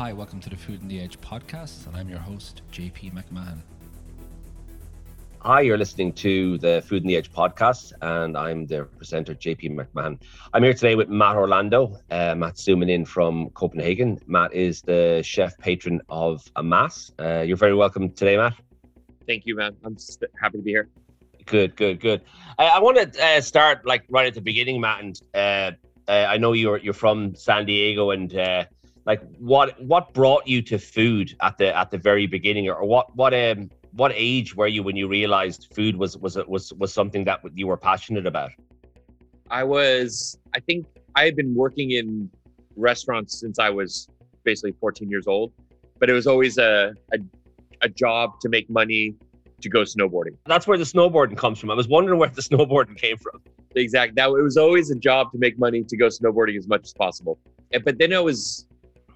Hi, welcome to the Food on the Edge podcast, and I'm your host, JP McMahon. Hi, you're listening to the Food on the Edge podcast, and I'm the presenter, JP McMahon. I'm here today with Matt Orlando. Uh, Matt's zooming in from Copenhagen. Matt is the chef patron of Amass. Uh, you're very welcome today, Matt. Thank you, man. I'm happy to be here. Good, good, good. I, I want to uh, start like right at the beginning, Matt, and uh, uh, I know you're you're from San Diego, and uh, like what what brought you to food at the at the very beginning, or what what um what age were you when you realized food was was was was something that you were passionate about? I was, I think, I had been working in restaurants since I was basically 14 years old, but it was always a a, a job to make money to go snowboarding. That's where the snowboarding comes from. I was wondering where the snowboarding came from. Exactly. That it was always a job to make money to go snowboarding as much as possible. But then it was,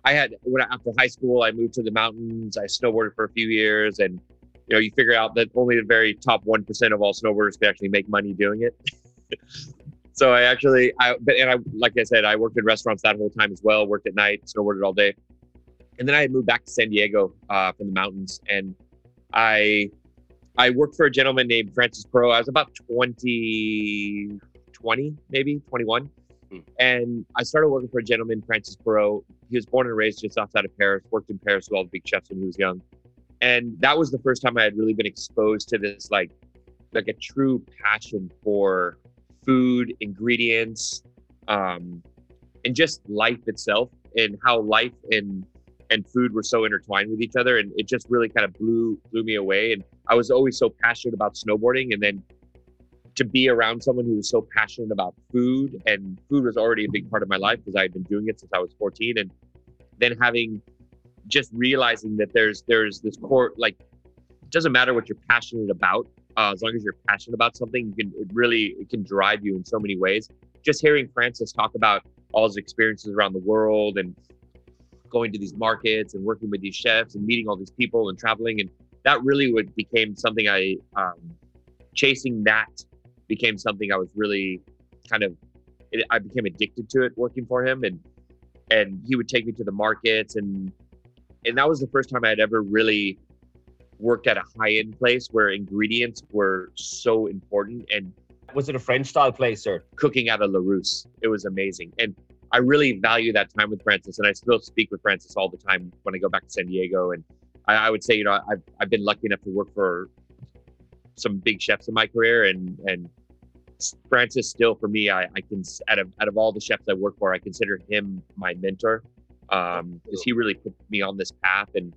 I had when I, after high school, I moved to the mountains. I snowboarded for a few years, and you know, you figure out that only the very top one percent of all snowboarders can actually make money doing it. so I actually, I but and I like I said, I worked in restaurants that whole time as well. Worked at night, snowboarded all day, and then I moved back to San Diego uh, from the mountains, and I I worked for a gentleman named Francis Pro. I was about 20, 20 maybe 21. Hmm. And I started working for a gentleman, Francis Pro. He was born and raised just outside of Paris, worked in Paris with all the big chefs when he was young. And that was the first time I had really been exposed to this like like a true passion for food, ingredients, um, and just life itself and how life and and food were so intertwined with each other and it just really kind of blew blew me away and I was always so passionate about snowboarding, and then to be around someone who was so passionate about food, and food was already a big part of my life because I had been doing it since I was 14, and then having just realizing that there's there's this core like it doesn't matter what you're passionate about uh, as long as you're passionate about something you can it really it can drive you in so many ways. Just hearing francis talk about all his experiences around the world and going to these markets and working with these chefs and meeting all these people and traveling and that really would became something I um, chasing that became something I was really kind of it, I became addicted to it working for him and and he would take me to the markets and and that was the first time I had ever really worked at a high end place where ingredients were so important and was it a French style place or cooking at a Larousse? It was amazing. And I really value that time with Francis and I still speak with Francis all the time when I go back to San Diego and I, I, would say, you know, I've, I've been lucky enough to work for some big chefs in my career and, and Francis still for me, I, I can, out of, out of all the chefs I work for, I consider him my mentor. Um, cause he really put me on this path. And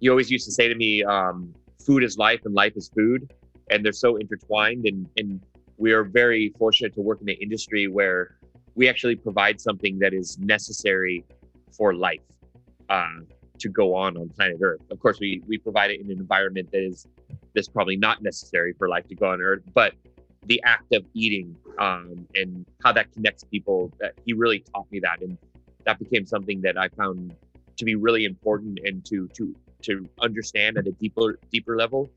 he always used to say to me, um, food is life and life is food. And they're so intertwined. And, and we are very fortunate to work in an industry where we actually provide something that is necessary for life. Uh, to go on on planet Earth. Of course, we we provide it in an environment that is that's probably not necessary for life to go on Earth, but the act of eating um, and how that connects people. That he really taught me that, and that became something that I found to be really important and to to to understand at a deeper deeper level.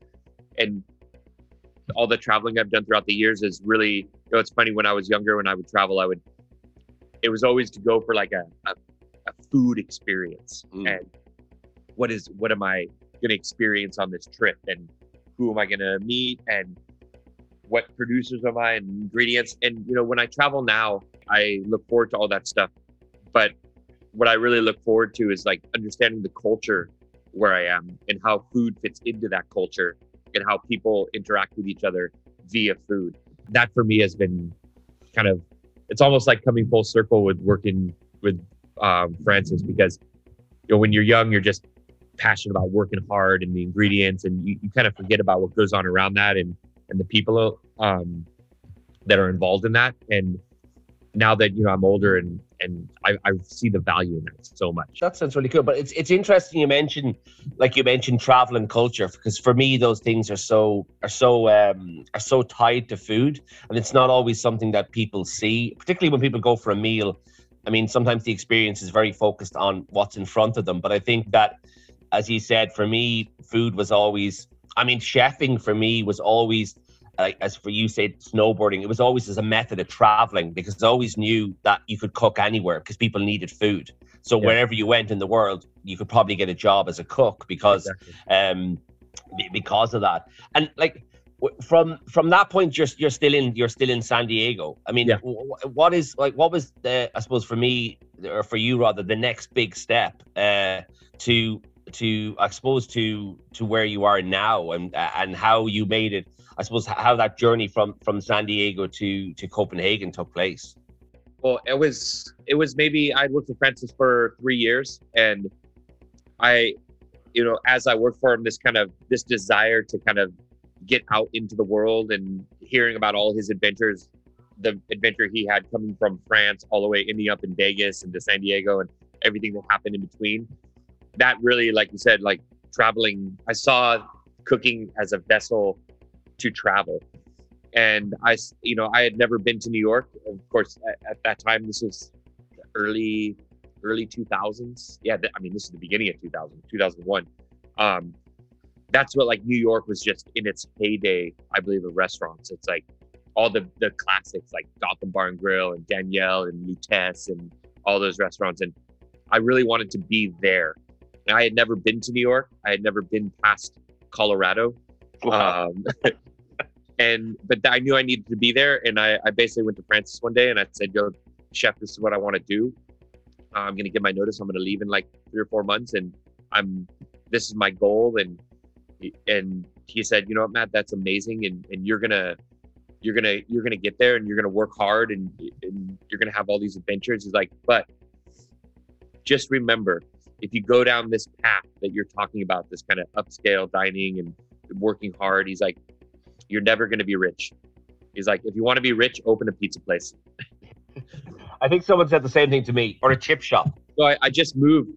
And all the traveling I've done throughout the years is really, you know, it's funny when I was younger, when I would travel, I would, it was always to go for like a, a, a food experience. Mm. And what is what am I going to experience on this trip, and who am I going to meet, and what producers am I, and ingredients. And you know, when I travel now, I look forward to all that stuff. But what I really look forward to is like understanding the culture where I am and how food fits into that culture and how people interact with each other via food. That for me has been kind of it's almost like coming full circle with working with um, Francis because you know when you're young you're just passionate about working hard and the ingredients and you, you kind of forget about what goes on around that and and the people um, that are involved in that. And now that you know i'm older and and I, I see the value in that so much. That sounds really cool but it's it's interesting you mentioned like you mentioned travel and culture because for me those things are so are so um are so tied to food and it's not always something that people see particularly when people go for a meal. I mean sometimes the experience is very focused on what's in front of them but i think that as you said, for me, food was always, I mean, chefing for me was always like as for you said snowboarding, it was always as a method of traveling because I always knew that you could cook anywhere because people needed food. So Yeah. wherever you went in the world, you could probably get a job as a cook because Exactly. um be- because of that. And like from from that point, you're you're still in you're still in San Diego. I mean, Yeah. w- what is like what was the I suppose for me or for you rather the next big step uh, to to I suppose to to where you are now and and how you made it. I suppose how that journey from from San Diego to to Copenhagen took place. Well, it was it was maybe I worked for Francis for three years, and I, you know, as I worked for him, this kind of this desire to kind of get out into the world and hearing about all his adventures, the adventure he had coming from France all the way ending up in Vegas and to San Diego and everything that happened in between. That really, like you said, like traveling. I saw cooking as a vessel to travel and I, you know, I had never been to New York. Of course, at, at that time, this was early, early 2000s. Yeah, th- I mean, this is the beginning of 2000, 2001. Um, that's what like New York was just in its heyday, I believe, of restaurants. It's like all the the classics like Gotham Bar and Grill and Daniel and Lutece and all those restaurants. And I really wanted to be there. I had never been to New York. I had never been past Colorado. Um, and but I knew I needed to be there, and I, I basically went to Francis one day and I said, "Yo, chef, this is what I want to do. I'm gonna get my notice. I'm gonna leave in like three or four months, and I'm this is my goal." And and he said, "You know what, Matt? That's amazing, and and you're gonna." You're gonna you're gonna get there and you're gonna work hard and, and you're gonna have all these adventures. He's like, but just remember, if you go down this path that you're talking about, this kind of upscale dining and working hard, he's like, you're never going to be rich. He's like, if you want to be rich, open a pizza place. I think someone said the same thing to me, or a chip shop. So I, I just moved.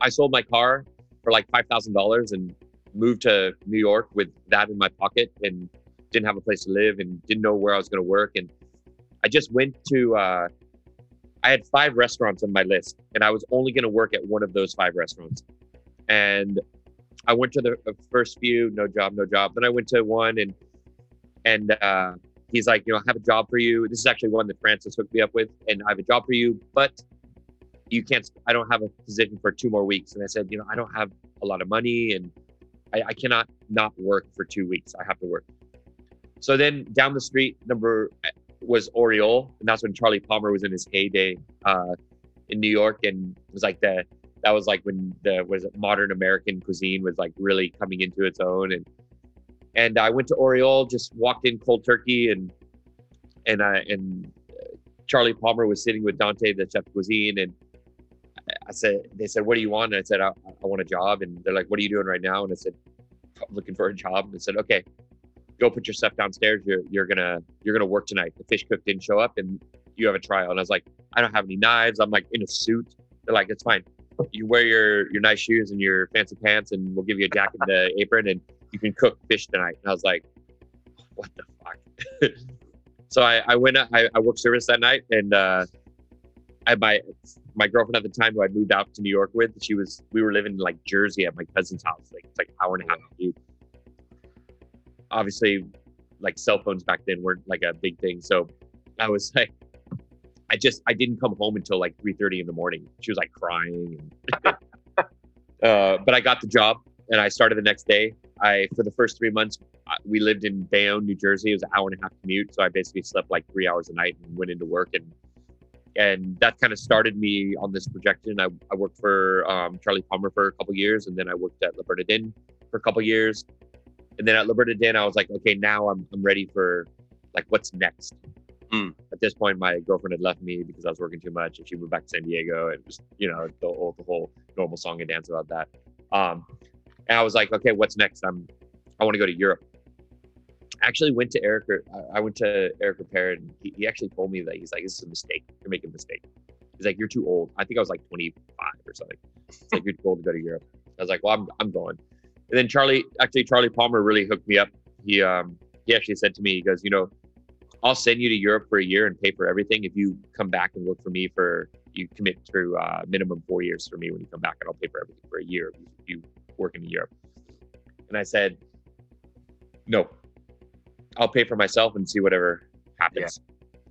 I sold my car for like five thousand dollars and moved to New York with that in my pocket and didn't have a place to live and didn't know where I was going to work. And I just went to. Uh, I had five restaurants on my list, and I was only going to work at one of those five restaurants. And I went to the uh, first few, no job, no job. Then I went to one, and and uh, he's like, you know, I have a job for you. This is actually one that Francis hooked me up with, and I have a job for you, but you can't. I don't have a position for two more weeks. And I said, you know, I don't have a lot of money, and I, I cannot not work for two weeks. I have to work. So then down the street, number was Aureole, and that's when Charlie Palmer was in his heyday uh, in New York, and it was like the that was like when the was modern American cuisine was like really coming into its own, and and I went to Aureole, just walked in cold turkey, and and I and uh, Charlie Palmer was sitting with Dante, the chef cuisine, and I said, they said, what do you want? And I said, I, I want a job, and they're like, what are you doing right now? And I said, I'm looking for a job. And they said, okay, go put your stuff downstairs. You're you're gonna you're gonna work tonight. The fish cook didn't show up, and you have a trial. And I was like, I don't have any knives. I'm like in a suit. They're like, it's fine. You wear your your nice shoes and your fancy pants, and we'll give you a jacket and the apron, and you can cook fish tonight. And I was like, what the fuck? so I, I went. I, I worked service that night, and uh, I my my girlfriend at the time, who I moved out to New York with, she was we were living in like Jersey at my cousin's house, like it's like an hour and a half commute. Obviously, like cell phones back then weren't like a big thing, so I was like, I just I didn't come home until like three thirty in the morning. She was like crying, and, uh, but I got the job and I started the next day. I for the first three months we lived in Bayonne, New Jersey. It was an hour and a half commute, so I basically slept like three hours a night and went into work and and that kind of started me on this projection. I, I worked for um, Charlie Palmer for a couple years, and then I worked at Le Bernardin for a couple years, and then at Le Bernardin, I was like, okay, now I'm I'm ready for like what's next. Hmm. At this point, my girlfriend had left me because I was working too much, and she moved back to San Diego, and just you know the whole the whole normal song and dance about that. Um, and I was like, okay, what's next? I'm I want to go to Europe. I actually went to Eric. I- I went to Eric Ripert, and he, he actually told me that he's like, "This is a mistake. You're making a mistake." He's like, "You're too old." I think I was like 25 or something. It's like you're too old to go to Europe. I was like, "Well, I'm I'm going." And then Charlie, actually, Charlie Palmer really hooked me up. He um he actually said to me, he goes, "You know, I'll send you to Europe for a year and pay for everything if you come back and work for me for you commit through uh, minimum four years for me when you come back, and I'll pay for everything for a year if you work in Europe." And I said, "No." I'll pay for myself and see whatever happens.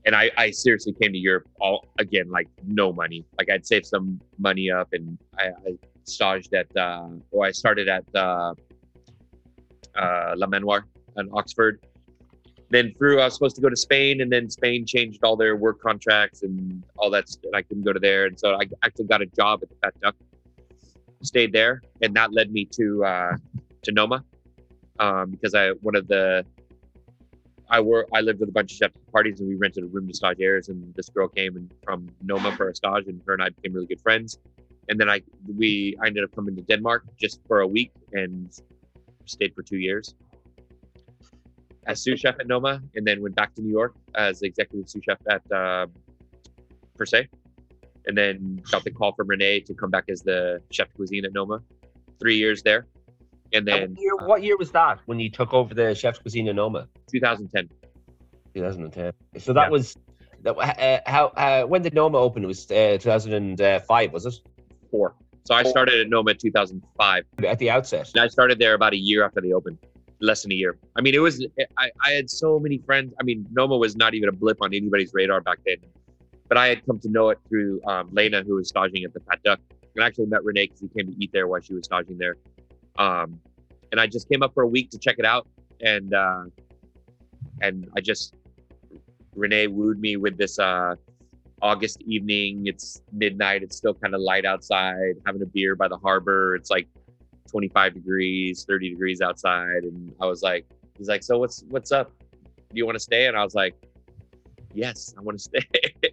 And I, I seriously came to Europe all again, like no money. Like I'd saved some money up and I, I staged at, uh, or I started at uh, uh, La Manoir in Oxford. Then through, I was supposed to go to Spain, and then Spain changed all their work contracts and all that. And I couldn't go to there, and so I actually got a job at the Fat Duck. Stayed there, and that led me to uh, to Noma, um, because I one of the I work I lived with a bunch of chef parties, and we rented a room to stagiaires, and this girl came and from Noma for a stage, and her and I became really good friends. And then I we I ended up coming to Denmark just for a week and stayed for two years as sous chef at Noma, and then went back to New York as executive sous chef at uh, Per Se, and then got the call from René to come back as the chef de cuisine at Noma. Three years there, and then what year, what year was that when you took over the chef's cuisine in Noma? 2010. 2010. So that Yeah. was that. Uh, how uh, when did Noma open? It was uh, 2005, was it? Four. So I started at Noma in 2005. At the outset. And I started there about a year after they opened, less than a year. I mean, it was, I, I had so many friends. I mean, Noma was not even a blip on anybody's radar back then. But I had come to know it through um, Lena, who was staging at the Fat Duck. And I actually met René because he came to eat there while she was staging there. Um, and I just came up for a week to check it out. And, uh, and I just, René wooed me with this, uh, August evening. It's midnight. It's still kind of light outside, having a beer by the harbor. It's like 25 degrees, 30 degrees outside. And I was like, he's like, so what's, what's up? Do you want to stay? And I was like, yes, I want to stay.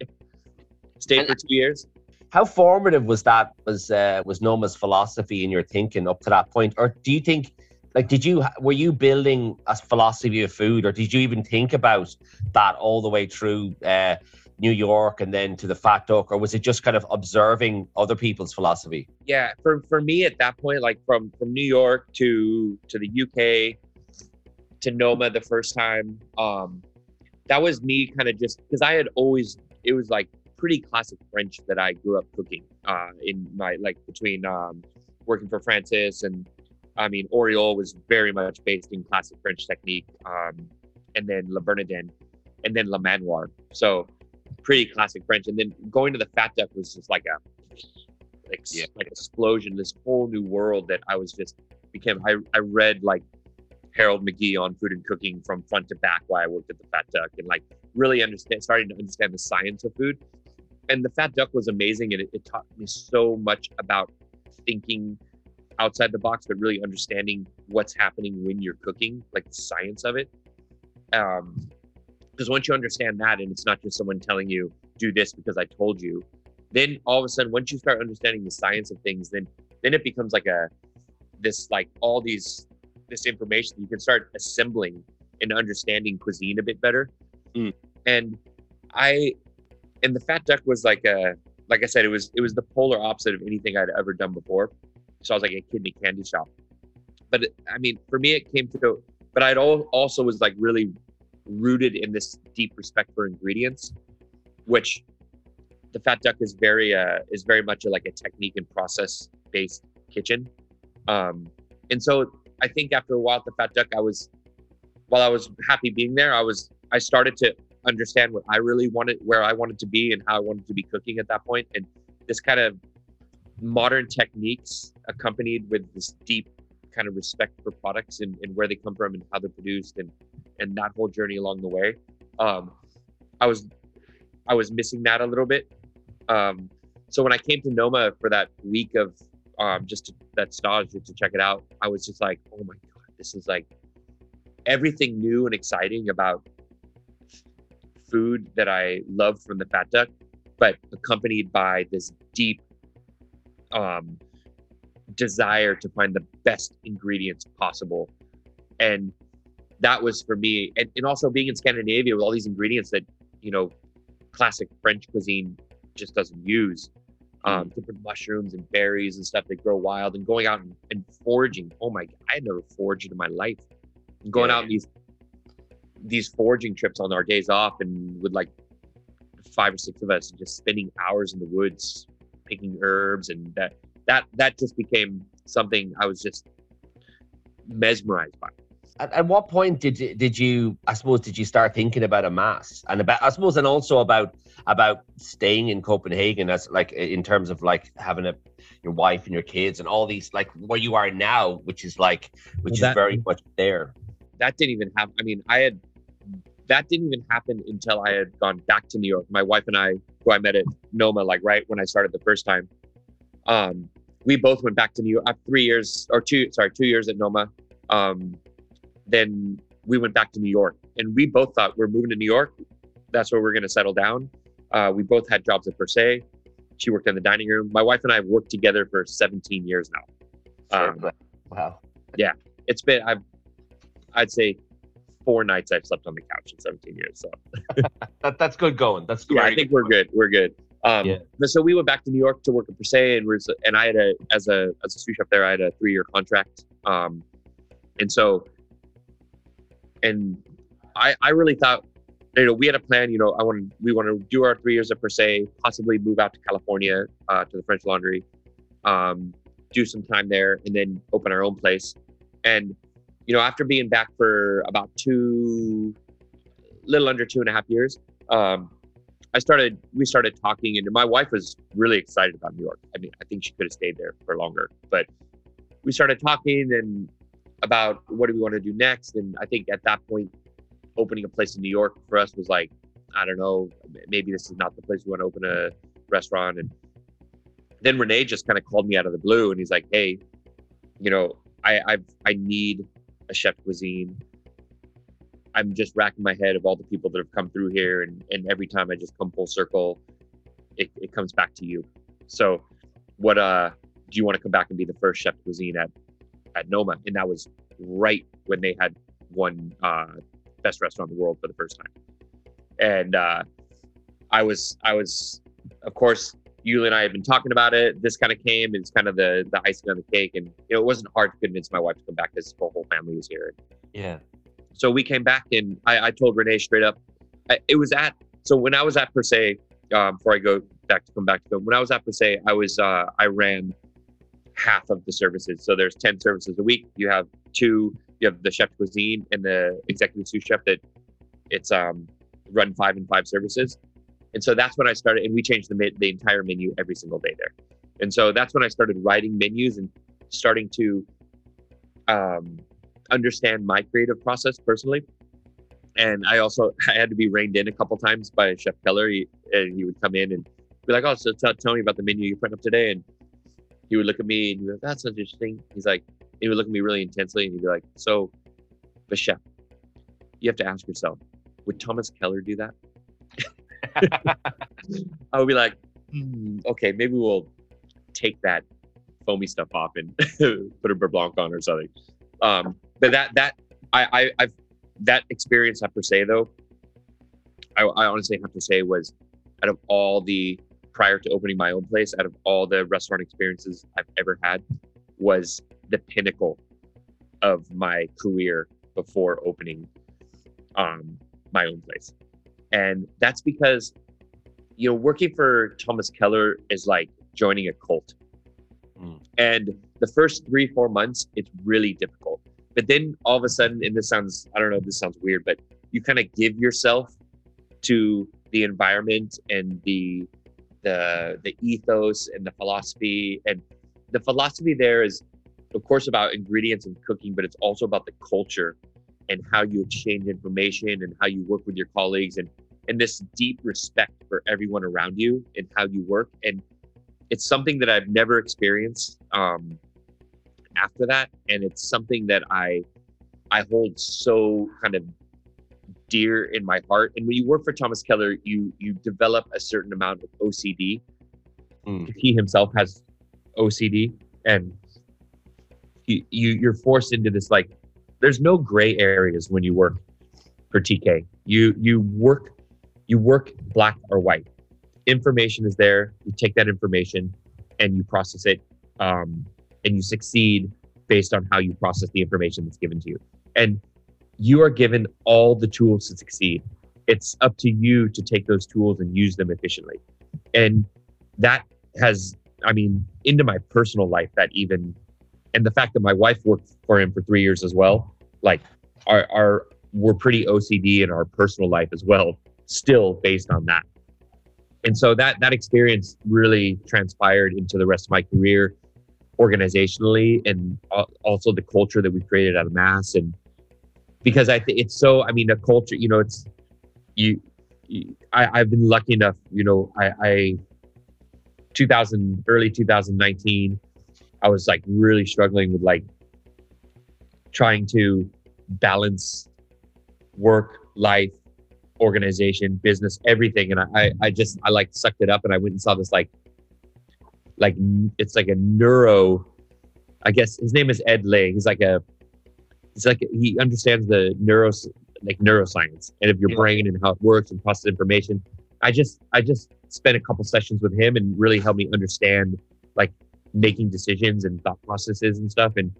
Stayed for two years. How formative was that? Was uh, was Noma's philosophy in your thinking up to that point, or do you think? Like, did you were you building a philosophy of food, or did you even think about that all the way through uh, New York and then to the Fat Duck, or was it just kind of observing other people's philosophy? Yeah, for, for me at that point, like from, from New York to, to the UK to Noma the first time, um, that was me kind of just, cause I had always, it was like pretty classic French that I grew up cooking, uh, in my, like between, um, working for Francis and, I mean, Aureole was very much based in classic French technique. Um, and then Le Bernardin and then La Manoir. So pretty classic French. And then going to the Fat Duck was just like a, ex- Yeah. like explosion, this whole new world that I was just became. I, I read like Harold McGee on food and cooking from front to back while I worked at the Fat Duck and like really understand, starting to understand the science of food. And the Fat Duck was amazing and it, it taught me so much about thinking outside the box, but really understanding what's happening when you're cooking, like the science of it. Um, because once you understand that, and it's not just someone telling you do this because I told you, then all of a sudden, once you start understanding the science of things, then then it becomes like a this like all these this information you can start assembling and understanding cuisine a bit better. Mm. And I and the Fat Duck was like a like I said, it was it was the polar opposite of anything I'd ever done before. So I was like a kidney candy shop. But it, I mean, for me, it came to. But I'd also was like really rooted in this deep respect for ingredients, which the Fat Duck is very uh, is very much like a technique and process based kitchen. Um, and so I think after a while at the Fat Duck, I was while I was happy being there, I was I started to understand what I really wanted, where I wanted to be, and how I wanted to be cooking at that point, and this kind of modern techniques accompanied with this deep kind of respect for products and, and where they come from and how they're produced and and that whole journey along the way. Um i was i was missing that a little bit. Um so when i came to noma for that week of um just to, that stage to check it out i was just like oh my god this is like everything new and exciting about food that i love from the fat duck but accompanied by this deep um desire to find the best ingredients possible. And that was for me and, and also being in scandinavia with all these ingredients that you know classic french cuisine just doesn't use um, different mushrooms and berries and stuff that grow wild and going out and, and foraging. Oh my God, i had never foraged in my life. And going Yeah. out these these foraging trips on our days off and with like five or six of us just spending hours in the woods picking herbs and that that that just became something I was just mesmerized by. At, at what point did you, did you I suppose did you start thinking about Amass and about I suppose and also about about staying in Copenhagen as like in terms of like having a your wife and your kids and all these like where you are now, which is like which Well, that- is very much there. that didn't even happen. I mean, I had that didn't even happen until I had gone back to New York. My wife and I, who I met at Noma, like right when I started the first time, um, we both went back to New York. After three years or two, sorry, two years at Noma. Um, then we went back to New York, and we both thought we're moving to New York. That's where we're going to settle down. Uh, we both had jobs at Per se. She worked in the dining room. My wife and I have worked together for 17 years now. Um, wow. Yeah, it's been I've I'd say four nights I've slept on the couch in 17 years. So That, that's good going. That's good. yeah, I think we're good. We're good. Um, Yeah. but so we went back to New York to work at Per se, and and I had a as a as a sous chef there, I had a three year contract. Um, and so, and I I really thought, you know, we had a plan. You know, I want we want to do our three years at Per se, possibly move out to California uh, to the French Laundry, um, do some time there, and then open our own place. And you know, after being back for about two, little under two and a half years, um, I started, we started talking, and my wife was really excited about New York. I mean, I think she could have stayed there for longer, but we started talking and about what do we want to do next. And I think at that point, opening a place in New York for us was like, I don't know, maybe this is not the place we want to open a restaurant. And then René just kind of called me out of the blue, and he's like, Hey, you know, I I've, I need a chef cuisine. I'm just racking my head of all the people that have come through here, and and every time I just come full circle, it, it comes back to you. So, what uh do you want to come back and be the first chef cuisine at at Noma? And that was right when they had won uh, best restaurant in the world for the first time. And uh, I was I was of course Yuli and I had been talking about it. This kind of came. It's kind of the the icing on the cake, and you know, it wasn't hard to convince my wife to come back because the whole family was here. Yeah. So we came back, and I, I told René straight up. I, it was at so when I was at Per se, um, before I go back to come back to go, when I was at Per se, I was uh, I ran half of the services. So there's ten services a week. You have two. You have the chef cuisine and the executive sous chef that it's um run five and five services. And so that's when I started, and we changed the the entire menu every single day there. And so that's when I started writing menus and starting to um, understand my creative process personally. And I also I had to be reined in a couple times by Chef Keller. He, and he would come in and be like, "Oh, so tell, tell me about the menu you put up today." And he would look at me and he'd be like, "That's interesting." He's like, he would look at me really intensely and he'd be like, "So, but chef, you have to ask yourself, would Thomas Keller do that?" I would be like, hmm, "Okay, maybe we'll take that foamy stuff off and put a beurre blanc on or something." Um, but that that I, I I've that experience I per se though, I, I honestly have to say was out of all the prior to opening my own place, out of all the restaurant experiences I've ever had, was the pinnacle of my career before opening um, my own place, and that's because you know working for Thomas Keller is like joining a cult, Mm. and the first three four months it's really difficult. But then all of a sudden and this sounds i don't know if this sounds weird but you kind of give yourself to the environment and the the the ethos and the philosophy. And the philosophy there is of course about ingredients and cooking but it's also about the culture and how you exchange information and how you work with your colleagues and and this deep respect for everyone around you and how you work. And it's something that i've never experienced um, after that. And it's something that i i hold so kind of dear in my heart. And when you work for thomas keller you you develop a certain amount of ocd Mm. he himself has ocd and you, you you're forced into this like there's no gray areas when you work for tk you you work you work black or white information is there you take that information and you process it um, and you succeed based on how you process the information that's given to you. And you are given all the tools to succeed. It's up to you to take those tools and use them efficiently. And that has, I mean, into my personal life, that even, and the fact that my wife worked for him for three years as well, like our, are we're pretty OCD in our personal life as well, still based on that. And so that that experience really transpired into the rest of my career organizationally and also the culture that we created at mass and because I think it's so I mean a culture you know it's you, you I, I've been lucky enough you know I, I 2000 early 2019 I was like really struggling with like trying to balance work life organization business everything. And I I just I like sucked it up and I went and saw this like like it's like a neuro I guess his name is Ed Lay. He's like a he's like he understands the neuro like neuroscience and of your yeah. brain and how it works and process information. I just I just spent a couple sessions with him and really helped me understand like making decisions and thought processes and stuff. And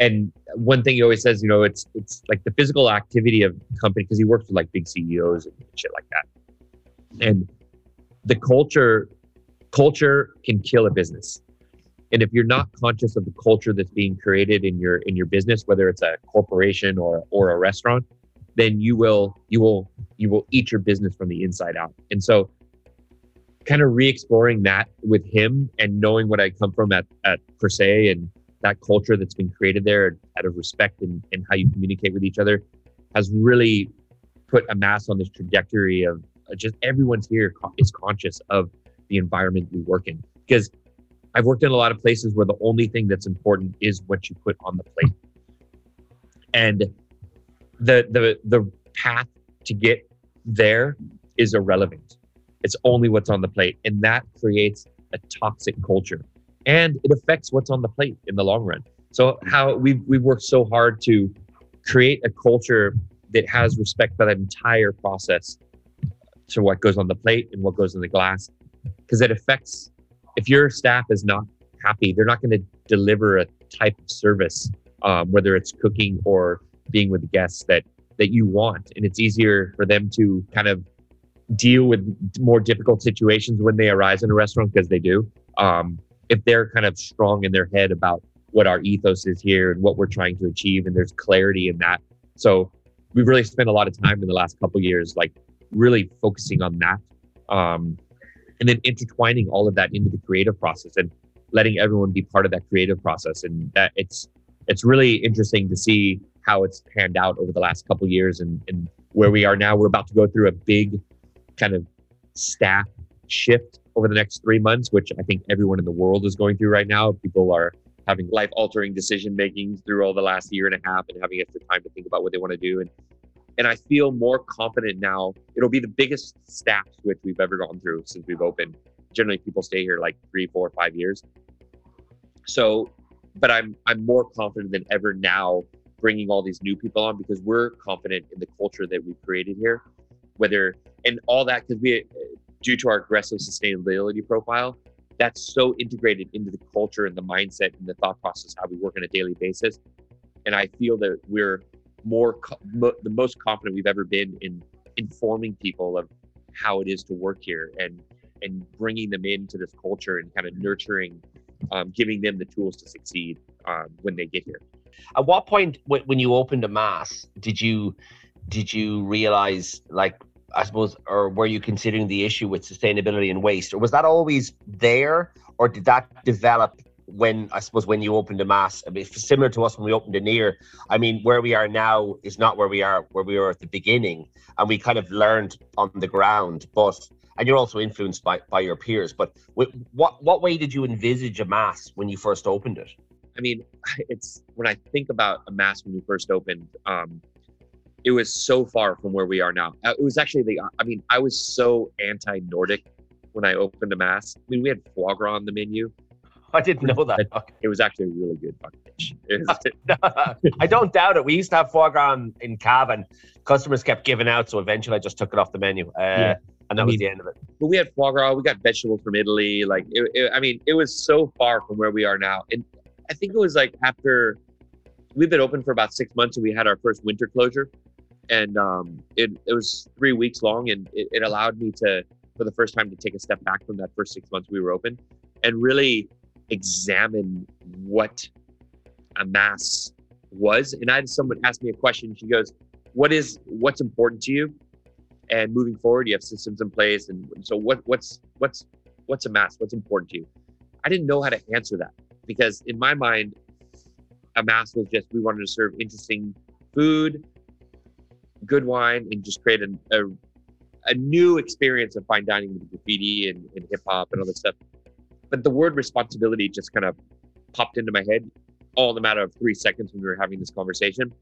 and one thing he always says you know it's it's like the physical activity of company because he works with like big CEOs and shit like that. And the culture culture can kill a business. And if you're not conscious of the culture that's being created in your in your business whether it's a corporation or or a restaurant then you will you will you will eat your business from the inside out. And so kind of re-exploring that with him and knowing what I come from at at per se and that culture that's been created there out of respect and, and how you communicate with each other has really put Amass on this trajectory of uh, just everyone's here is conscious of the environment we work in because I've worked in a lot of places where the only thing that's important is what you put on the plate. And the the the path to get there is irrelevant. It's only what's on the plate. And that creates a toxic culture. And it affects what's on the plate in the long run. So how we've we've worked so hard to create a culture that has respect for that entire process to what goes on the plate and what goes in the glass. Because it affects if your staff is not happy, they're not going to deliver a type of service, um, whether it's cooking or being with the guests that that you want. And it's easier for them to kind of deal with more difficult situations when they arise in a restaurant because they do. Um, if they're kind of strong in their head about what our ethos is here and what we're trying to achieve, and there's clarity in that. So we've really spent a lot of time in the last couple years, like really focusing on that. Um, and then intertwining all of that into the creative process and letting everyone be part of that creative process and that it's it's really interesting to see how it's panned out over the last couple years and, and where we are now we're about to go through a big kind of staff shift over the next three months which i think everyone in the world is going through right now people are having life altering decision making through all the last year and a half and having extra time to think about what they want to do and and I feel more confident now. It'll be the biggest staff switch we've ever gone through since we've opened. Generally, people stay here like three, four, five years. So, but I'm I'm more confident than ever now bringing all these new people on because we're confident in the culture that we've created here. Whether and all that because we, due to our aggressive sustainability profile, that's so integrated into the culture and the mindset and the thought process how we work on a daily basis. And I feel that we're more mo- the most confident we've ever been in informing people of how it is to work here and and bringing them into this culture and kind of nurturing um, giving them the tools to succeed um, when they get here at what point when you opened Amass, did you did you realize like i suppose or were you considering the issue with sustainability and waste or was that always there or did that develop when I suppose when you opened Amass, I mean, similar to us when we opened Aniar. I mean, where we are now is not where we are where we were at the beginning, and we kind of learned on the ground. But and you're also influenced by by your peers. But what what way did you envisage Amass when you first opened it? I mean, it's when I think about Amass when we first opened. Um, it was so far from where we are now. Uh, it was actually the. I mean, I was so anti-Nordic when I opened Amass. I mean, we had foie gras on the menu I didn't know that. It was actually a really good fucking dish. I don't doubt it. We used to have foie gras in Cavan. Customers kept giving out, so eventually I just took it off the menu. Uh, yeah. And that I was the end of it. But we had foie gras. We got vegetables from Italy. Like, it, it, I mean, it was so far from where we are now. And I think it was like after we've been open for about six months and we had our first winter closure. And um, it, it was three weeks long and it, it allowed me to, for the first time, to take a step back from that first six months we were open and really examine what Amass was. And I had someone ask me a question. She goes, "What is what's important to you?" And moving forward, you have systems in place. And so, what what's what's what's Amass What's important to you? I didn't know how to answer that because in my mind, Amass was just we wanted to serve interesting food, good wine, and just create a, a, a new experience of fine dining with graffiti and, and hip hop and all this stuff. But the word responsibility just kind of popped into my head all in a matter of three seconds when we were having this conversation.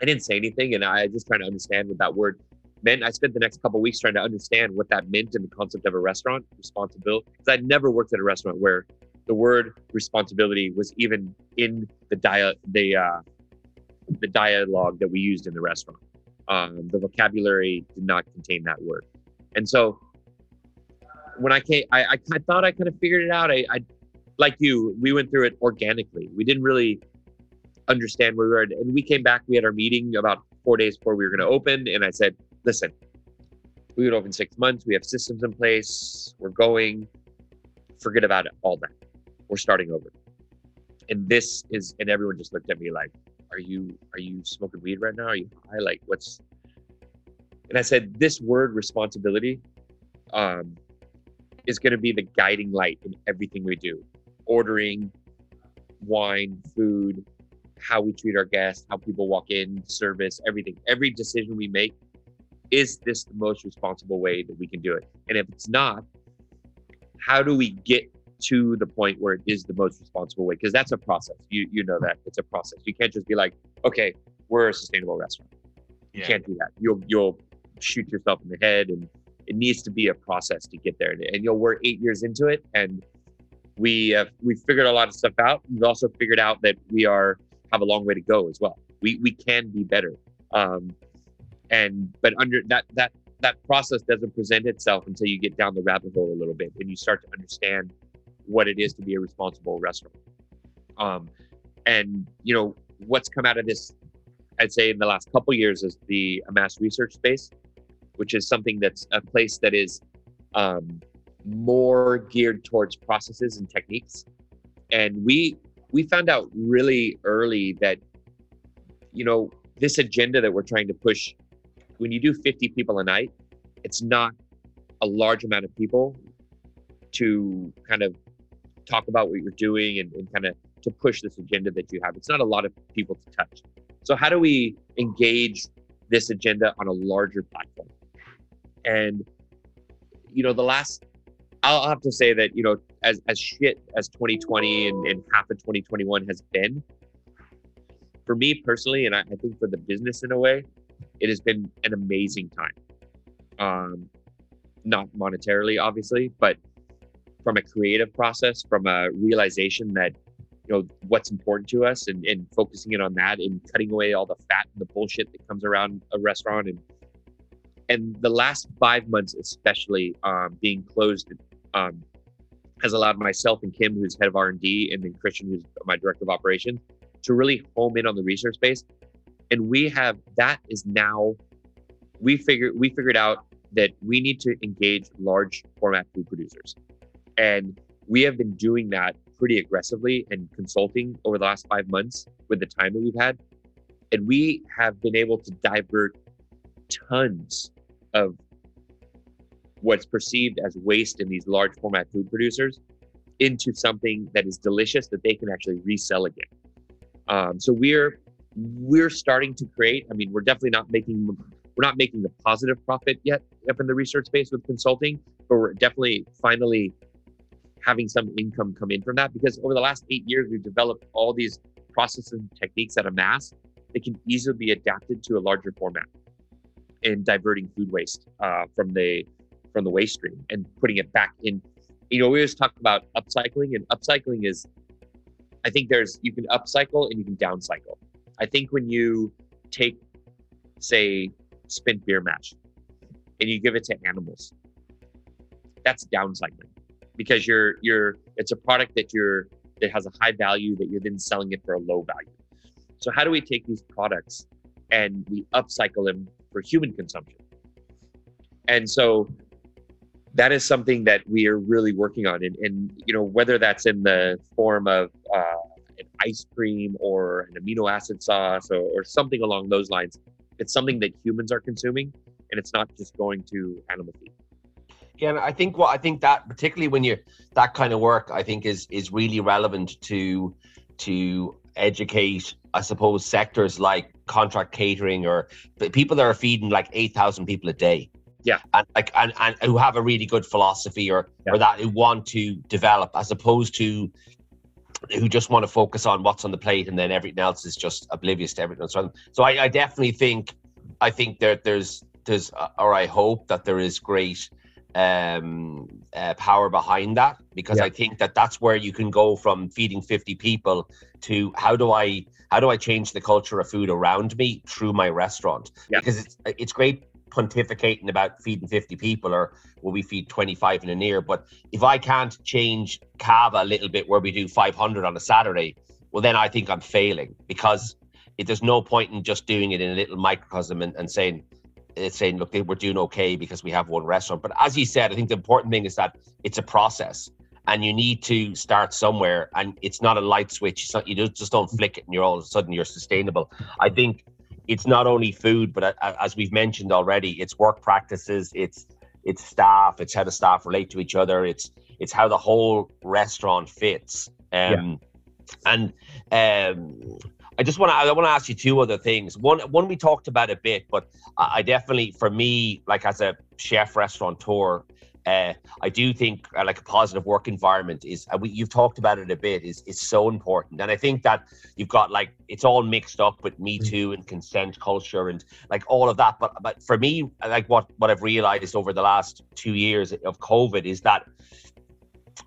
I didn't say anything, and I just trying to understand what that word meant. I spent the next couple weeks trying to understand what that meant in the concept of a restaurant responsibility, because I'd never worked at a restaurant where the word responsibility was even in the dia- the uh, the dialogue that we used in the restaurant. Um, the vocabulary did not contain that word, and so when I came, I, I, I thought I kind of figured it out. I, I like you, we went through it organically. We didn't really understand where we were, and we came back. We had our meeting about four days before we were going to open, and I said, "Listen, we would open six months. We have systems in place. We're going. Forget about it. All that. We're starting over." And this is, and everyone just looked at me like, "Are you are you smoking weed right now? Are you high? Like, what's?" And I said, "This word responsibility." Um, is going to be the guiding light in everything we do ordering wine, food, how we treat our guests, how people walk in, service, everything. Every decision we make is this the most responsible way that we can do it? And if it's not, how do we get to the point where it is the most responsible way? Because that's a process. You you know that it's a process. You can't just be like, okay, we're a sustainable restaurant. You yeah. can't do that. You'll you'll shoot yourself in the head and it needs to be a process to get there. And, and you know, we're eight years into it, and we have we figured a lot of stuff out. We've also figured out that we are have a long way to go as well. We we can be better. Um, and but under that that that process doesn't present itself until you get down the rabbit hole a little bit and you start to understand what it is to be a responsible restaurant. Um, and you know what's come out of this, I'd say in the last couple years is the Amass research space which is something that's a place that is um, more geared towards processes and techniques. And we we found out really early that you know this agenda that we're trying to push when you do 50 people a night it's not a large amount of people to kind of talk about what you're doing and, and kind of to push this agenda that you have. It's not a lot of people to touch. So how do we engage this agenda on a larger platform? And you know, the last I'll have to say that, you know, as as shit as 2020 and, and half of 2021 has been, for me personally, and I, I think for the business in a way, it has been an amazing time. Um, not monetarily, obviously, but from a creative process, from a realization that you know what's important to us and, and focusing it on that and cutting away all the fat and the bullshit that comes around a restaurant and and the last five months, especially um, being closed, um, has allowed myself and Kim, who's head of R and D, and then Christian, who's my director of operations, to really home in on the research base. And we have that is now we figured we figured out that we need to engage large format food producers, and we have been doing that pretty aggressively and consulting over the last five months with the time that we've had, and we have been able to divert tons of what's perceived as waste in these large format food producers into something that is delicious that they can actually resell again. Um, so we're we're starting to create. I mean, we're definitely not making we're not making the positive profit yet up in the research space with consulting, but we're definitely finally having some income come in from that because over the last eight years we've developed all these processes and techniques at Amass that can easily be adapted to a larger format and diverting food waste uh, from the from the waste stream and putting it back in. You know, we always talk about upcycling, and upcycling is, I think there's you can upcycle and you can downcycle. I think when you take, say, spent beer mash, and you give it to animals, that's downcycling because you're you're it's a product that you're that has a high value that you're then selling it for a low value. So how do we take these products and we upcycle them for human consumption. And so that is something that we are really working on. And, and you know, whether that's in the form of uh, an ice cream or an amino acid sauce or, or something along those lines. It's something that humans are consuming, and it's not just going to animal feed. Yeah, and I think what I think that particularly when you're that kind of work, I think is is really relevant to to educate, I suppose, sectors like contract catering or people that are feeding like eight thousand people a day. Yeah, and like and, and who have a really good philosophy or yeah. or that who want to develop, as opposed to who just want to focus on what's on the plate and then everything else is just oblivious to everything else. So I, I definitely think I think that there's there's uh, or I hope that there is great um, uh, power behind that because yeah. I think that that's where you can go from feeding 50 people to how do I how do I change the culture of food around me through my restaurant yeah. because it's it's great pontificating about feeding 50 people or will we feed 25 in a year but if I can't change Cava a little bit where we do 500 on a Saturday well then I think I'm failing because it, there's no point in just doing it in a little microcosm and, and saying it's saying, look, we're doing okay because we have one restaurant. But as you said, I think the important thing is that it's a process and you need to start somewhere and it's not a light switch. It's not, you just don't flick it and you're all of a sudden you're sustainable. I think it's not only food, but as we've mentioned already, it's work practices, it's it's staff, it's how the staff relate to each other, it's it's how the whole restaurant fits. Um, yeah. and um, I just want to I want to ask you two other things. One one we talked about a bit, but I definitely for me like as a chef restaurateur, uh, I do think uh, like a positive work environment is uh, we, you've talked about it a bit is is so important, and I think that you've got like it's all mixed up with Me mm. Too and consent culture and like all of that. But but for me, like what what I've realized over the last two years of COVID is that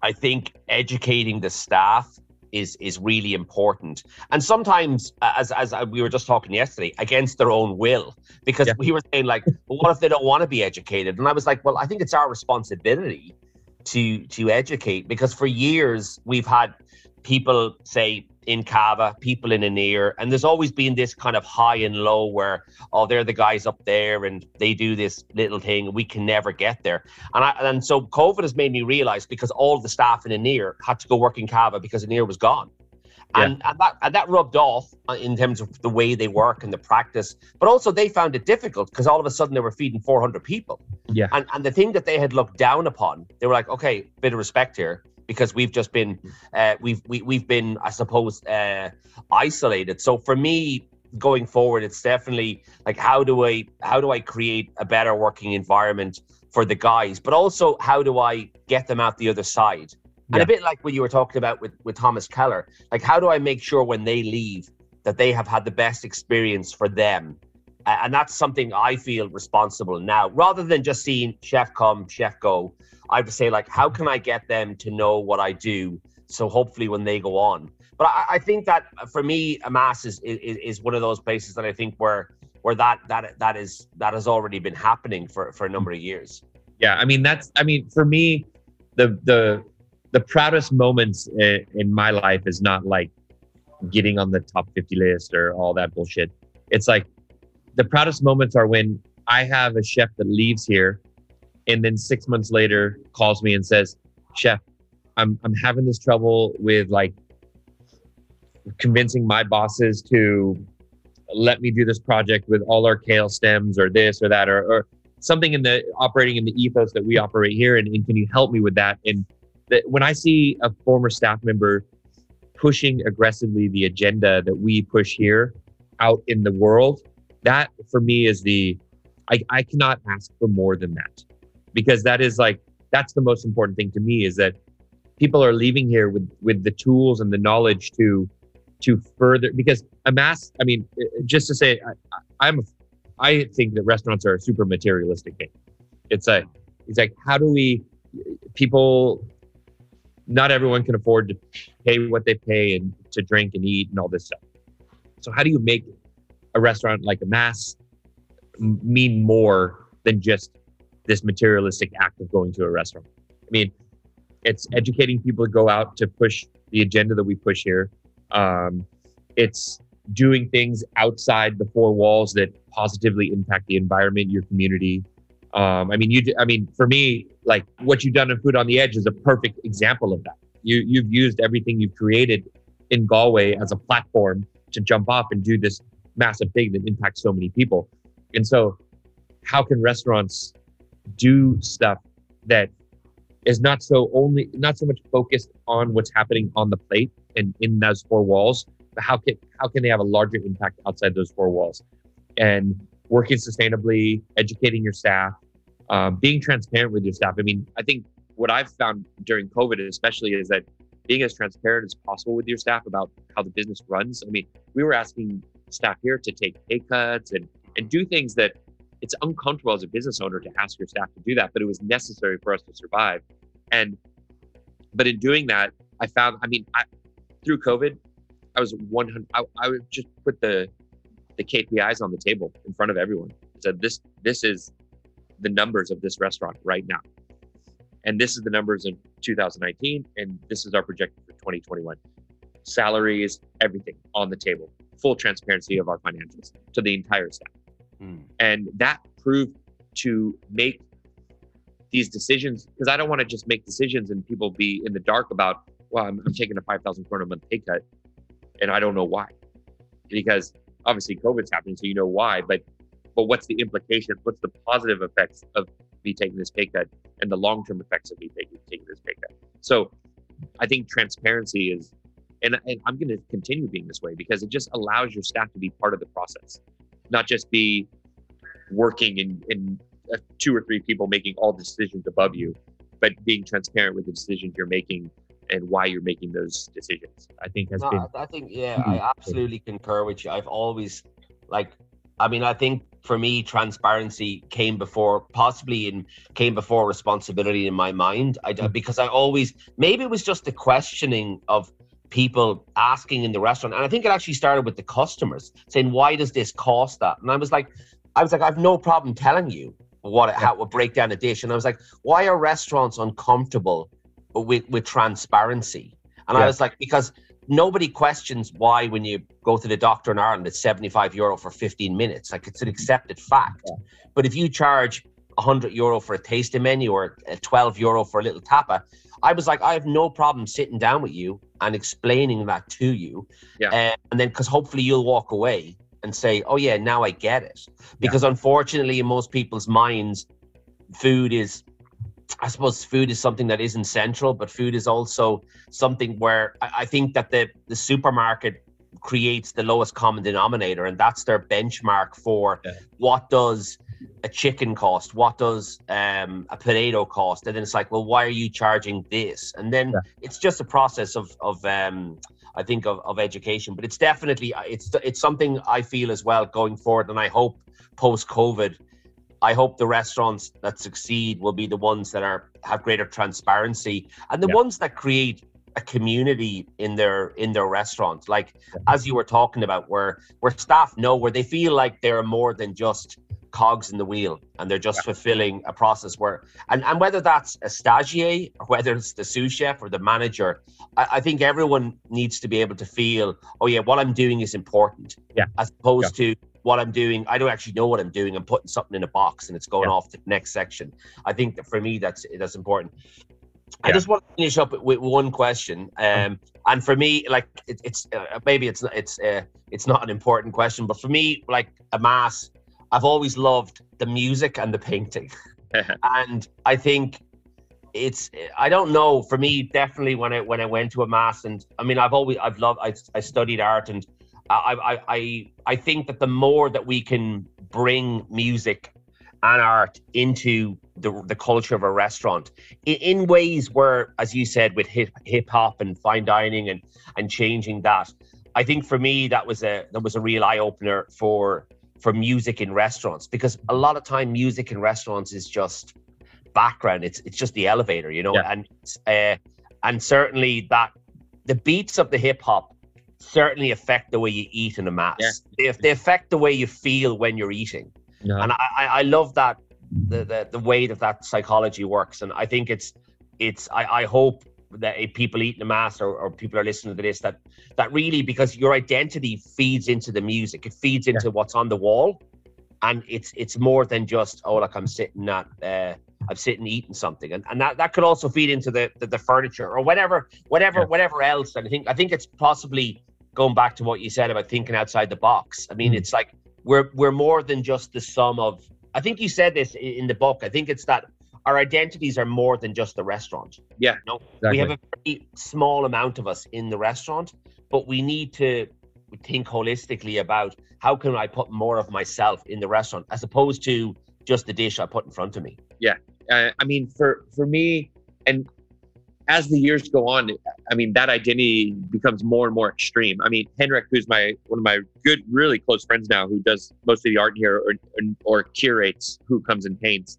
I think educating the staff is is really important. And sometimes as as uh, we were just talking yesterday against their own will. Because yeah. we were saying like well, what if they don't want to be educated? And i was like well i think it's our responsibility to to educate. Because for years we've had people say in Cava, people in Aniar, and there's always been this kind of high and low where, oh, they're the guys up there and they do this little thing, we can never get there. And I, and so COVID has made me realize because all the staff in Aniar had to go work in Cava because Aniar was gone. Yeah. And, and, that, and that rubbed off in terms of the way they work and the practice, but also they found it difficult because all of a sudden they were feeding 400 people. Yeah. And, and the thing that they had looked down upon, they were like, okay, bit of respect here because we've just been uh, we've we, we've been I suppose uh, isolated. So for me, going forward, it's definitely like how do I how do I create a better working environment for the guys, but also how do I get them out the other side? And a bit like what you were talking about with with Thomas Keller, like how do I make sure when they leave that they have had the best experience for them and that's something I feel responsible now, rather than just seeing chef come, chef go. I have to say, like, how can I get them to know what I do? So hopefully, when they go on, but I, I think that for me, Amass is, is is one of those places that I think where where that that that is that has already been happening for for a number of years. Yeah, I mean that's I mean for me, the the the proudest moments in, in my life is not like getting on the top 50 list or all that bullshit. It's like the proudest moments are when I have a chef that leaves here and then six months later calls me and says, Chef, I'm I'm having this trouble with like convincing my bosses to let me do this project with all our kale stems or this or that or, or something in the operating in the ethos that we operate here. And, and can you help me with that? And that when i see a former staff member pushing aggressively the agenda that we push here out in the world that for me is the I, I cannot ask for more than that because that is like that's the most important thing to me is that people are leaving here with with the tools and the knowledge to to further because Amass i mean uh, uh, just to say I, i'm i think that restaurants are a super materialistic thing. It's like it's like how do we people not everyone can afford to pay what they pay and to drink and eat and all this stuff. So how do you make a restaurant like Amass mean more than just this materialistic act of going to a restaurant. I mean, it's educating people to go out to push the agenda that we push here. Um, it's doing things outside the four walls that positively impact the environment, your community. Um, I mean, you. I mean, for me, like what you've done in Food on the Edge is a perfect example of that. You you've used everything you've created in Galway as a platform to jump off and do this massive thing that impacts so many people. And so, how can restaurants do stuff that is not so only not so much focused on what's happening on the plate and in those four walls, but how can how can they have a larger impact outside those four walls? And working sustainably, educating your staff, um, being transparent with your staff. I mean, I think what I've found during COVID, especially, is that being as transparent as possible with your staff about how the business runs. I mean, we were asking staff here to take pay cuts and and do things that it's uncomfortable as a business owner to ask your staff to do that, but it was necessary for us to survive. And but in doing that, I found, I mean, I, through COVID, I was 100. I, I would just put the the KPIs on the table in front of everyone. I said this this is the numbers of this restaurant right now, and this is the numbers in 2019, and this is our projection for 2021. Salaries, everything on the table, full transparency of our financials to the entire staff, mm. and that proved to make these decisions because I don't want to just make decisions and people be in the dark about, well, I'm, I'm taking a 5,000 krona a month pay cut and I don't know why. Because obviously COVID's happening, so you know why, but but what's the implication? What's the positive effects of me taking this pay cut and the long term effects of me taking, taking this pay cut? So I think transparency is, and, and I'm going to continue being this way because it just allows your staff to be part of the process, not just be working in, in uh, two or three people making all decisions above you, but being transparent with the decisions you're making and why you're making those decisions. I think has no, been. I think yeah, I absolutely concur with you. I've always like, I mean, I think for me, transparency came before possibly in came before responsibility in my mind. I mm. because I always maybe it was just the questioning of people asking in the restaurant, and I think it actually started with the customers saying, "Why does this cost that?" And I was like, I was like, I've no problem telling you what how it would break down a dish. And I was like, why are restaurants uncomfortable with with transparency? And yeah. I was like, because nobody questions why when you go to the doctor in Ireland it's 75 euro for 15 minutes. Like it's an accepted fact. Yeah. But if you charge 100 euro for a tasting menu or 12 euro for a little tapa, I was like, I have no problem sitting down with you and explaining that to you. Yeah. Uh, and then because hopefully you'll walk away and say, "Oh yeah, now I get it." Because yeah. unfortunately, in most people's minds, food is, I suppose, food is something that isn't central, but food is also something where I, I think that the the supermarket creates the lowest common denominator, and that's their benchmark for yeah. what does a chicken cost? What does um, a potato cost? And then it's like, well, why are you charging this? And then yeah. it's just a process of of um, I think of, of education. But it's definitely it's it's something I feel as well going forward, and I hope post COVID, I hope the restaurants that succeed will be the ones that are have greater transparency and the yeah. ones that create a community in their in their restaurants like as you were talking about where where staff know where they feel like they're more than just cogs in the wheel and they're just yeah. fulfilling a process where and, and whether that's a stagiaire or whether it's the sous chef or the manager I, I, think everyone needs to be able to feel oh yeah what i'm doing is important yeah as opposed yeah. to what i'm doing i don't actually know what i'm doing i'm putting something in a box and it's going yeah. off to the next section i think that for me that's that's important I just want to finish up with one question, um, and for me, like it, it's uh, maybe it's it's uh, it's not an important question, but for me, like Amass I've always loved the music and the painting. and I think it's I don't know for me definitely when I when I went to Amass and I mean I've always I've loved I, I studied art and I, I I I think that the more that we can bring music and art into the, the culture of a restaurant in, in ways where as you said with hip hip hop and fine dining and and changing that I think for me that was a that was a real eye opener for for music in restaurants because a lot of time music in restaurants is just background it's it's just the elevator you know yeah. and uh, and certainly that the beats of the hip hop certainly affect the way you eat in Amass yeah. they, they affect the way you feel when you're eating yeah. and I, I love that the, the the way that that psychology works and i think it's it's i i hope that people eating the mass or, or people are listening to this that that really because your identity feeds into the music it feeds into yeah. what's on the wall and it's it's more than just oh like i'm sitting at uh, i'm sitting eating something, and, and that, that could also feed into the, the, the furniture or whatever whatever Yeah. whatever else. And I think I think it's possibly going back to what you said about thinking outside the box. I mean, Mm. it's like we're we're more than just the sum of. I think you said this in the book. I think it's that our identities are more than just the restaurant. Yeah, No, exactly. we have a very small amount of us in the restaurant, but we need to think holistically about how can I put more of myself in the restaurant as opposed to just the dish I put in front of me. uh, I mean, for for me, and as the years go on, I mean, that identity becomes more and more extreme. I mean, Henrik, who's my one of my good, really close friends now, who does most of the art here, or or curates who comes and paints,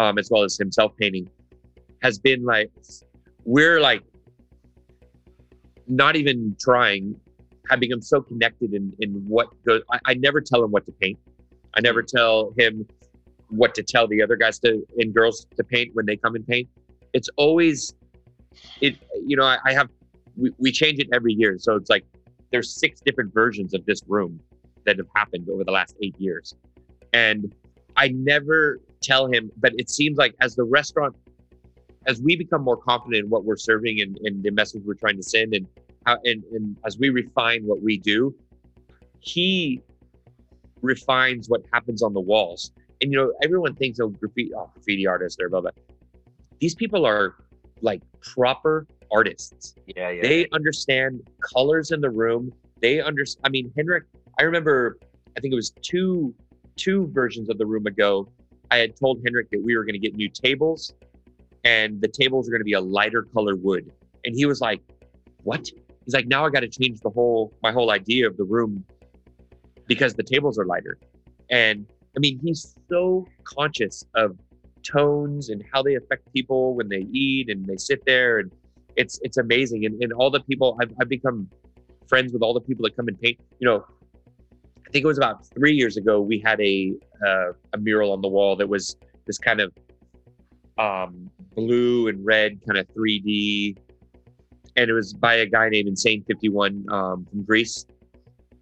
um, as well as himself painting, has been like, we're like, not even trying, have become so connected in in what goes. I, I never tell him what to paint. I never tell him what to tell the other guys to and girls to paint when they come and paint. It's always it you know, I, I have we, we change it every year. So it's like there's six different versions of this room that have happened over the last eight years. And I never tell him, but it seems like as the restaurant as we become more confident in what we're serving and, and the message we're trying to send and how and, and as we refine what we do, he refines what happens on the walls and you know everyone thinks of graffiti, oh, graffiti artists or blah blah. These people are like proper artists. Yeah, yeah. They understand colors in the room. They understand. I mean, Henrik. I remember. I think it was two two versions of the room ago. I had told Henrik that we were going to get new tables, and the tables are going to be a lighter color wood. And he was like, "What?" He's like, "Now I got to change the whole my whole idea of the room because the tables are lighter." And I mean, he's so conscious of tones and how they affect people when they eat and they sit there and it's it's amazing and, and all the people I've, I've become friends with all the people that come and paint you know i think it was about three years ago we had a uh, a mural on the wall that was this kind of um, blue and red kind of 3d and it was by a guy named insane 51 um, from greece.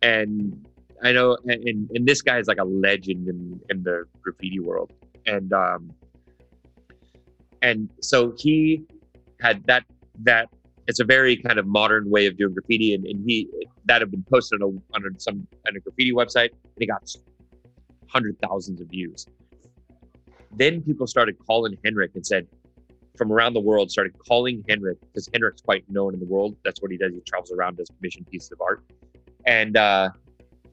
And i know and, and, this guy is like a legend in, in the graffiti world. And um and so he had that that it's a very kind of modern way of doing graffiti and, and he that had been posted on, a, on some on a graffiti website and it got hundred thousands of views. Then people started calling henrik and said from around the world started calling henrik because henrik's quite known in the world. That's what he does. He travels around does commission pieces of art. And uh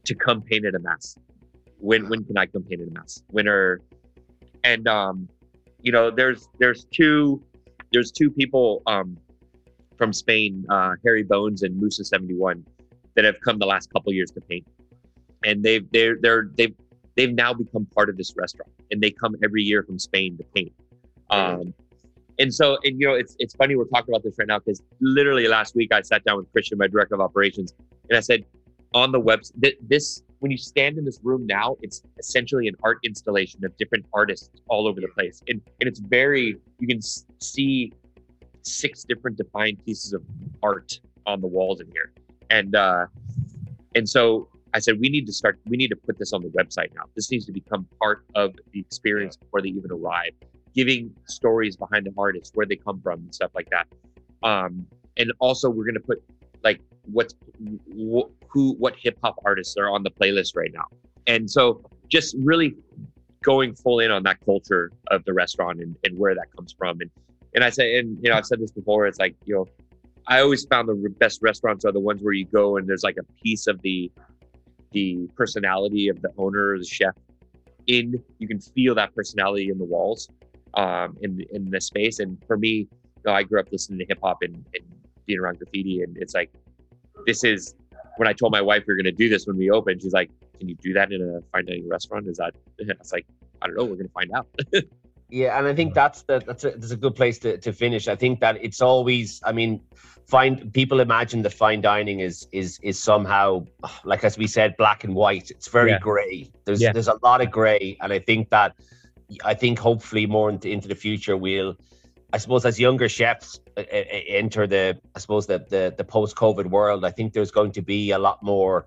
to come paint at Amass when when can i come paint at Amass when are and um you know there's there's two there's two people um from Spain, uh, Harry Bones and Musa seventy one, that have come the last couple years to paint, and they've they're they're they've they've now become part of this restaurant, and they come every year from Spain to paint. Um, and so, and you know, it's it's funny we're talking about this right now because literally last week I sat down with Christian, my director of operations, and I said, on the website, th- this when you stand in this room now, it's essentially an art installation of different artists all over the place, and and it's very you can s- see six different defined pieces of art on the walls in here, and uh, and so I said we need to start. We need to put this on the website now. This needs to become part of the experience before they even arrive, giving stories behind the artists, where they come from, and stuff like that. Um, and also we're gonna put like what's wh- who what hip hop artists are on the playlist right now, and so just really going full in on that culture of the restaurant and, and where that comes from and and I say and you know I've said this before it's like you know I always found the best restaurants are the ones where you go and there's like a piece of the the personality of the owner or the chef in you can feel that personality in the walls um in in the space. And for me you know, I grew up listening to hip hop and, and being around graffiti and it's like this is when I told my wife we were going to do this when we opened she's like can you do that in a fine dining restaurant? Is that it's like I don't know we're going to find out Yeah, and I think that's the that's a that's a good place to, to finish. I think that it's always, I mean, find people imagine that fine dining is is is somehow like as we said, black and white. It's very Yeah. grey. There's Yeah. there's a lot of grey, and I think that I think hopefully more into, into the future we'll, I suppose, as younger chefs enter the I suppose the the, the post COVID world. I think there's going to be a lot more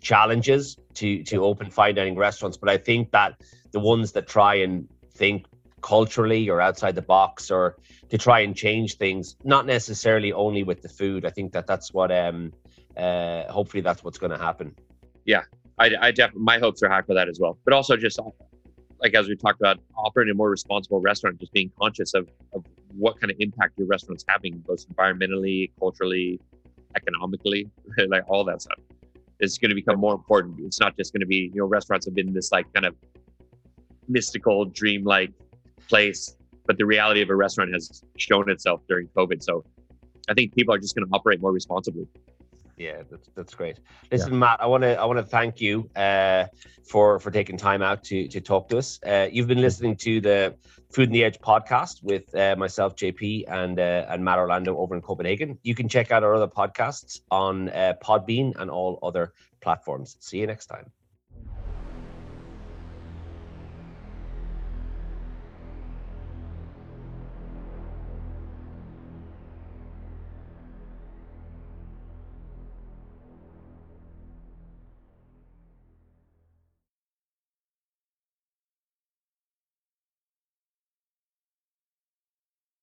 challenges to to open fine dining restaurants, but I think that the ones that try and think culturally or outside the box or to try and change things not necessarily only with the food i think that that's what um uh hopefully that's what's going to happen yeah I, I definitely my hopes are high for that as well. But also just like as we talked about, operating a more responsible restaurant, just being conscious of, of what kind of impact your restaurant's having, both environmentally, culturally, economically, like all that stuff is going to become more important. It's not just going to be, you know, restaurants have been this like kind of mystical, dream-like place, but the reality of a restaurant has shown itself during COVID. So I think people are just going to operate more responsibly. Yeah, that's that's great. Listen, yeah. Matt, I want to I want to thank you uh, for for taking time out to to talk to us. Uh, you've been listening to the Food on the Edge podcast with uh, myself, JP, and uh, and Matt Orlando over in Copenhagen. You can check out our other podcasts on uh, Podbean and all other platforms. See you next time.